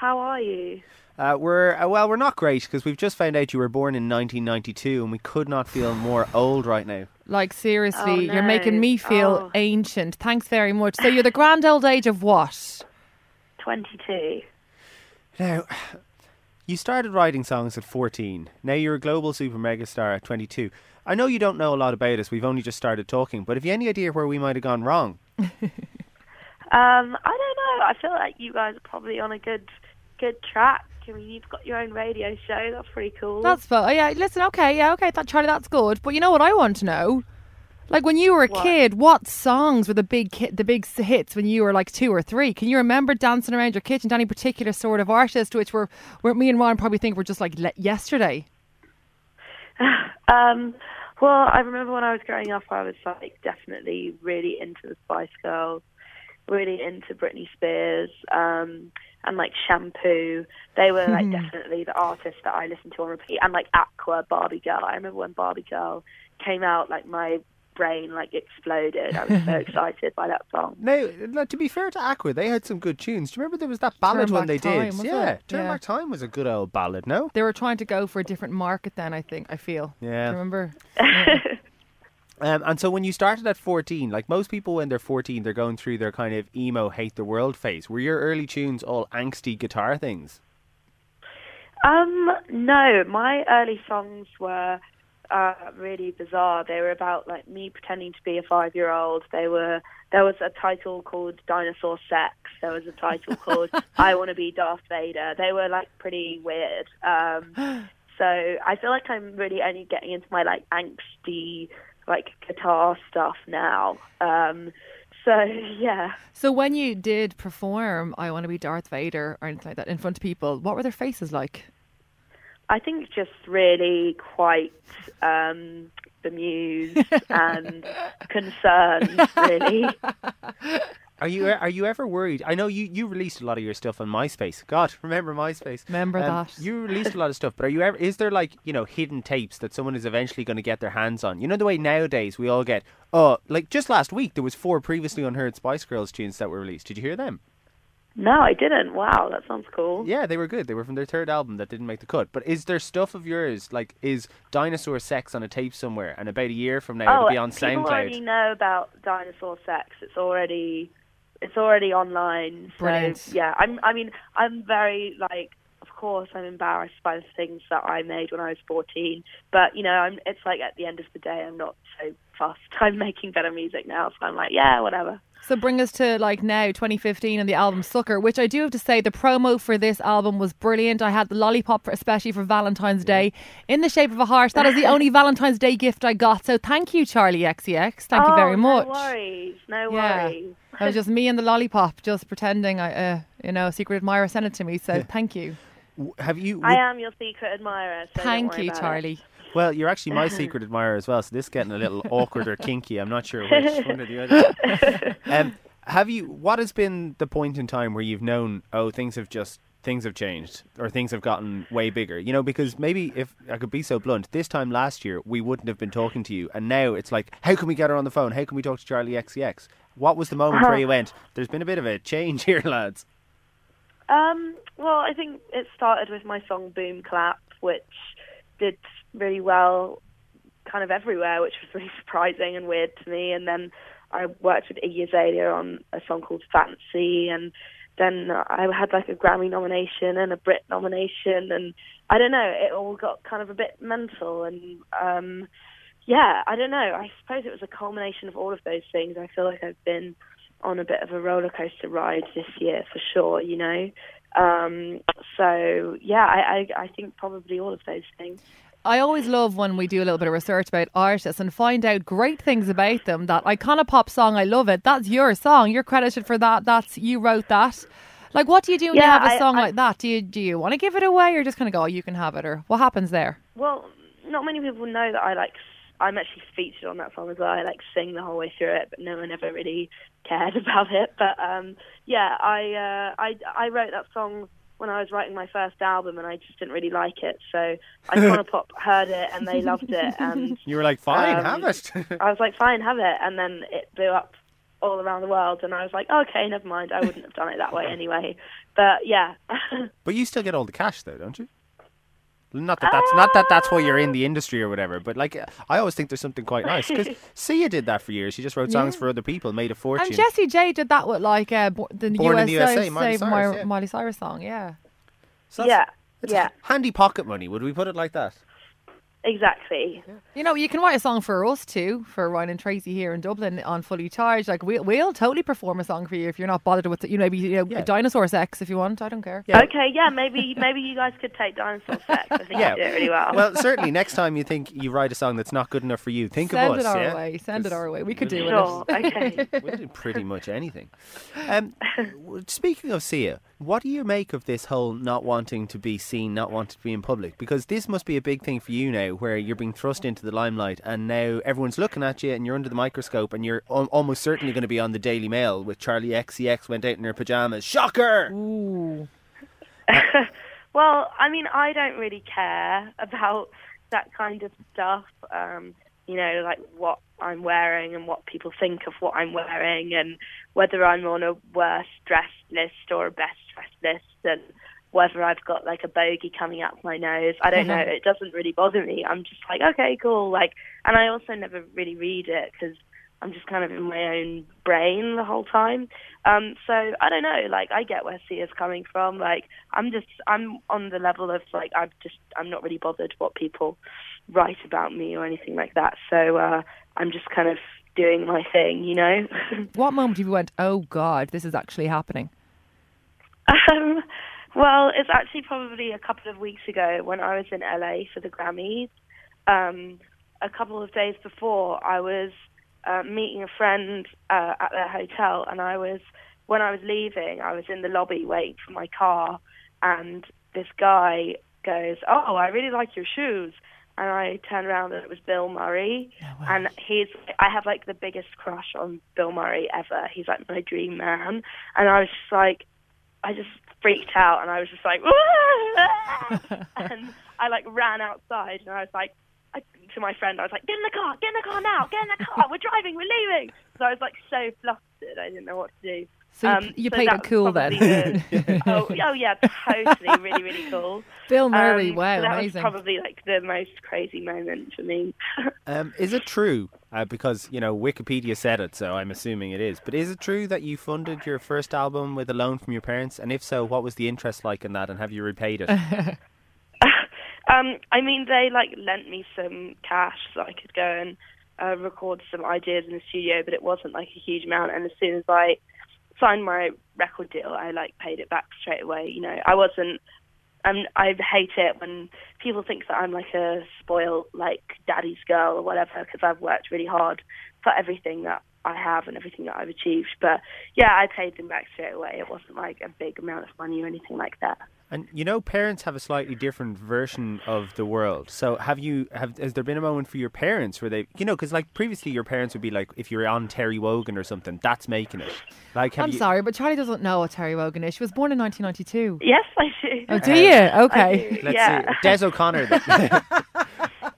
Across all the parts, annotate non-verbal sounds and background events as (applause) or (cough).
How are you? Uh, we're uh, well, we're not great because we've just found out you were born in 1992, and we could not feel more old right now. Like seriously, Oh, you're making me feel Oh. ancient. Thanks very much. So you're the grand old age of what? 22. Now, you started writing songs at 14. Now you're a global super megastar at 22. I know you don't know a lot about us. We've only just started talking, but have you any idea where we might have gone wrong? (laughs) Um, I don't know. I feel like you guys are probably on a good, good track. I mean, you've got your own radio show. That's pretty cool. That's fun. Oh, yeah, listen, okay, yeah, okay, that, Charli, that's good. But you know what I want to know? Like when you were a What? kid, what songs were the big ki- the big hits when you were like two or three? Can you remember dancing around your kitchen to any particular sort of artist, which were, were me and Ryan probably think were just like le- yesterday? (laughs) Um, well, I remember when I was growing up, I was like definitely really into the Spice Girls, really into Britney Spears, um, and like Shampoo. They were like definitely the artists that I listened to on repeat, and like Aqua, Barbie Girl. I remember when Barbie Girl came out, like my brain like exploded. I was so (laughs) excited by that song. Now, now, to be fair to Aqua, they had some good tunes. Do you remember there was that ballad Turn one Back they Time, did? yeah, it? Turn Yeah. Back Time was a good old ballad, no? They were trying to go for a different market then, I think, I feel. Yeah. Do you remember? (laughs) Um, and so when you started at 14, like most people when they're 14, they're going through their kind of emo, hate the world phase. Were your early tunes all angsty guitar things? Um, no, my early songs were uh, really bizarre. They were about like me pretending to be a five-year-old. They were there was a title called Dinosaur Sex. There was a title (laughs) called I Want to Be Darth Vader. They were like pretty weird. Um, (gasps) so I feel like I'm really only getting into my like angsty like guitar stuff now. Um, so (laughs) yeah. So when you did perform I Want to Be Darth Vader or anything like that in front of people, what were their faces like? I think just really quite um, bemused (laughs) and concerned, really. (laughs) Are you are you ever worried? I know you, you released a lot of your stuff on MySpace. God, (laughs) remember MySpace? Remember Um, that. You (laughs) released a lot of stuff, but are you ever? Is there like you know hidden tapes that someone is eventually going to get their hands on? You know the way nowadays we all get. Oh, like just last week there was four previously unheard Spice Girls tunes that were released. Did you hear them? No, I didn't. Wow, that sounds cool. Yeah, they were good. They were from their third album that didn't make the cut. But is there stuff of yours like is Dinosaur Sex on a tape somewhere, and about a year from now oh, it'll be on people SoundCloud? already know about dinosaur sex. It's already, it's already online. So Brilliant. yeah, I'm. I mean, I'm very like. Of course, I'm embarrassed by the things that I made when I was 14. But you know, I'm. It's like at the end of the day, I'm not so fussed. (laughs) I'm making better music now, so I'm like, yeah, whatever. So bring us to like now 2015 and the album Sucker, which I do have to say the promo for this album was brilliant. I had the lollipop for, especially for Valentine's Day in the shape of a heart. That is the only (laughs) Valentine's Day gift I got. So thank you, Charli XCX. Thank you oh, very much. No worries. No Yeah. worries. It was just me and the lollipop, just pretending I, uh, you know, secret admirer sent it to me. So thank you, Have you? I am your secret admirer. So don't thank worry you, about it. Well, you're actually my secret admirer as well, so this is getting a little awkward or kinky. I'm not sure which one or the other. (laughs) Um, have you? What has been the point in time where you've known? Oh, things have just things have changed, or things have gotten way bigger. You know, because maybe if I could be so blunt, this time last year we wouldn't have been talking to you, and now it's like, how can we get her on the phone? How can we talk to Charli XCX? What was the moment where you went? There's been a bit of a change here, lads. Um, well, I think it started with my song Boom Clap, which did really well kind of everywhere, which was really (laughs) surprising and weird to me. And then I worked with Iggy Azalea on a song called Fancy, and then I had like a Grammy nomination and a Brit nomination, and I don't know, it all got kind of a bit mental. And um, yeah, I don't know. I suppose it was a culmination of all of those things. I feel like I've been on a bit of a roller coaster ride this year for sure, you know. Um, so yeah, I, I I think probably all of those things. I always love when we do a little bit of research about artists and find out great things about them. That Icona Pop song, I love it. That's your song. You're credited for that. That's you wrote that. Like, what do you do when you have a song I- like that? Do you do you want to give it away, or just kind of go, oh, you can have it, or what happens there? Well, not many people know that I like. I'm actually featured on that song as well. I like sing the whole way through it, but no one ever really cared (laughs) about it. But um, yeah, I uh, I I wrote that song when I was writing my first album, and I just didn't really like it. So Icona (laughs) Pop heard it and they loved it, and You were like, fine, Um, have it. I was like, fine, have it. And then it blew up all around the world, and I was like, okay, never mind. I wouldn't have done it that way anyway. But yeah, (laughs) But you still get all the cash though, don't you? Not that that's not that that's why you're in the industry or whatever, but like I always think there's something quite nice because (laughs) Sia did that for years. She just wrote songs Yeah. for other people, made a fortune. And Jessie J did that with like uh, Bo- the Born in USA, the USA, Miley Cyrus, My- yeah. Miley Cyrus song. Yeah. So yeah, it's yeah, handy pocket money. Would we put it like that? Exactly. You know, you can write a song for us too, for Ryan and Tracy here in Dublin on Fully Charged. Like we'll we'll totally perform a song for you if you're not bothered with it. You know, maybe you know, Yeah. dinosaur sex if you want. I don't care. Yeah. Okay, yeah, maybe maybe you guys could take dinosaur sex. I think Yeah. you do it really well. Well, certainly next time you think you write a song that's not good enough for you, think Send of us. Send it our yeah? way. Send it our way. We could do it. sure. it. Okay. (laughs) We'll do pretty much anything. Um, speaking of Sia, what do you make of this whole not wanting to be seen, not wanting to be in public? Because this must be a big thing for you now, where you're being thrust into the limelight, and now everyone's looking at you, and you're under the microscope, and you're al- almost certainly going to be on the Daily Mail with Charli XCX went out in her pajamas. Shocker! Ooh. (laughs) well, I mean, I don't really care about that kind of stuff. Um, you know, like what I'm wearing and what people think of what I'm wearing, and whether I'm on a worst dressed list or a best dressed list, and whether I've got like a bogey coming up my nose. I don't know. (laughs) It doesn't really bother me. I'm just like, okay, cool. Like, and I also never really read it because I'm just kind of in my own brain the whole time. Um, so I don't know. Like, I get where Sia's coming from. Like, I'm just, I'm on the level of like, I'm just, I'm not really bothered what people write about me or anything like that. So uh, I'm just kind of doing my thing, you know. (laughs) What moment have you went? Oh God, this is actually happening. Um, well, it's actually probably a couple of weeks ago when I was in LA for the Grammys. Um, a couple of days before, I was uh, meeting a friend uh, at their hotel, and I was when I was leaving, I was in the lobby waiting for my car, and this guy goes, "Oh, I really like your shoes." And I turned around and it was Bill Murray, and he's I have like the biggest crush on Bill Murray ever. He's like my dream man, and I was just like, I just freaked out and I was just like, (laughs) (laughs) and I like ran outside and I was like, to my friend, I was like, get in the car, get in the car now, get in the car, we're driving, we're leaving. So I was like so flustered, I didn't know what to do. So you, Um, you so played that it cool then. the- (laughs) oh, oh yeah, totally, really, really cool. Bill Murray, Um, wow, so that amazing. was probably like the most crazy moment for me. (laughs) Um, is it true? Uh, because you know Wikipedia said it, so I'm assuming it is. But is it true that you funded your first album with a loan from your parents? And if so, what was the interest like in that? And have you repaid it? (laughs) Um, I mean, they like lent me some cash so I could go and uh, record some ideas in the studio, but it wasn't like a huge amount. And as soon as I signed my record deal, I like paid it back straight away. You know, I wasn't. Um, I hate it when people think that I'm like a spoiled like daddy's girl or whatever because I've worked really hard for everything that I have and everything that I've achieved. But yeah, I paid them back straight away. It wasn't like a big amount of money or anything like that. And you know, parents have a slightly different version of the world. So, have you have has there been a moment for your parents where they, you know, because like previously your parents would be like, if you're on Terry Wogan or something, that's making it. Like, have I'm you, sorry, but Charli doesn't know what Terry Wogan is. She was born in 1992. Yes, I do. Oh, do you? Okay. (laughs) do, Let's yeah. see, Des O'Connor. (laughs)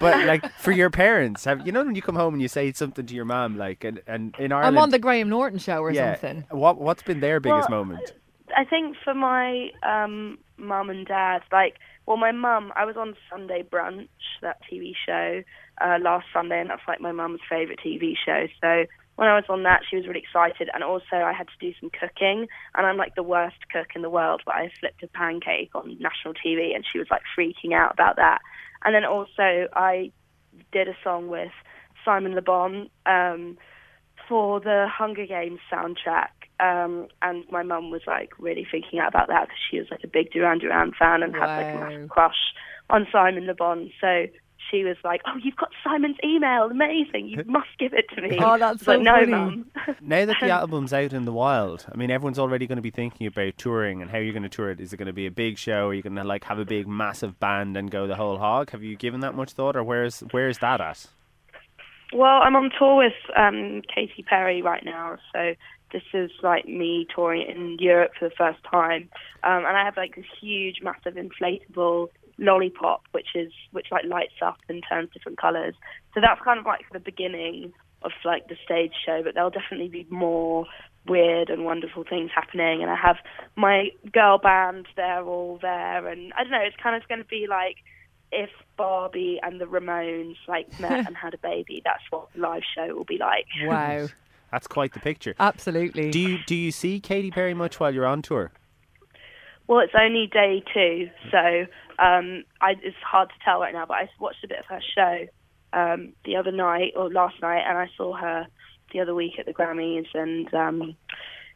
Then. but (laughs) like for your parents, have you know when you come home and you say something to your mom, like, and, and in Ireland, I'm on the Graham Norton show or yeah, something. What what's been their biggest Well, moment? I think for my um, mum and dad, like, well, my mum, I was on Sunday Brunch, that TV show, uh, last Sunday, and that's like my mum's favourite TV show. So when I was on that, she was really excited, and also I had to do some cooking, and I'm like the worst cook in the world, but I flipped a pancake on national TV, and she was like freaking out about that. And then also I did a song with Simon Le Bon um, for the Hunger Games soundtrack. Um, and my mum was like really freaking out about that because she was like a big Duran Duran fan and had like a massive crush on Simon Le Bon. So she was like, "Oh, you've got Simon's email, amazing! You (laughs) must give it to me." (laughs) Oh, that's I was so like, no, funny. mum. (laughs) Now that the album's out in the wild, I mean, everyone's already going to be thinking about touring and how you're going to tour it. Is it going to be a big show? Are you going to like have a big, massive band and go the whole hog? Have you given that much thought, or where's where's that at? Well, I'm on tour with um, Katy Perry right now, so this is like me touring in Europe for the first time, um, and I have like this huge, massive inflatable lollipop, which is which like lights up and turns different colours. So that's kind of like the beginning of like the stage show, but there'll definitely be more weird and wonderful things happening. And I have my girl band; they're all there, and I don't know. It's kind of going to be like if Barbie and the Ramones like (laughs) met and had a baby. That's what the live show will be like. (laughs) Wow. (laughs) That's quite the picture. Absolutely. Do you do you see Katy Perry much while you're on tour? Well, it's only day two, so um, I, it's hard to tell right now. But I watched a bit of her show um, the other night or last night, and I saw her the other week at the Grammys, and um,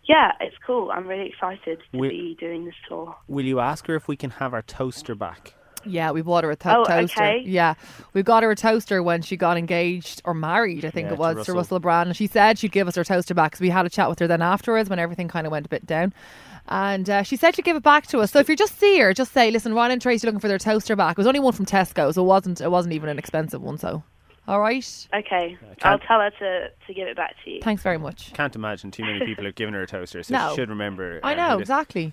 yeah, it's cool. I'm really excited to We- be doing this tour. Will you ask her if we can have our toaster back? Yeah, we bought her a to- Oh, toaster. okay. Yeah, we got her a toaster when she got engaged or married, I think Yeah, it was, to Russell. Russell Brand. And she said she'd give us her toaster back because we had a chat with her then afterwards when everything kind of went a bit down. And uh, she said she'd give it back to us. So if you just see her, just say, "Listen, Ryan and Tracy are looking for their toaster back." It was only one from Tesco, so it wasn't. It wasn't even an expensive one. So, all right. Okay, can't- I'll tell her to, to give it back to you. Thanks very much. Can't imagine too many people have given her a toaster, so No. she should remember. I um, know exactly.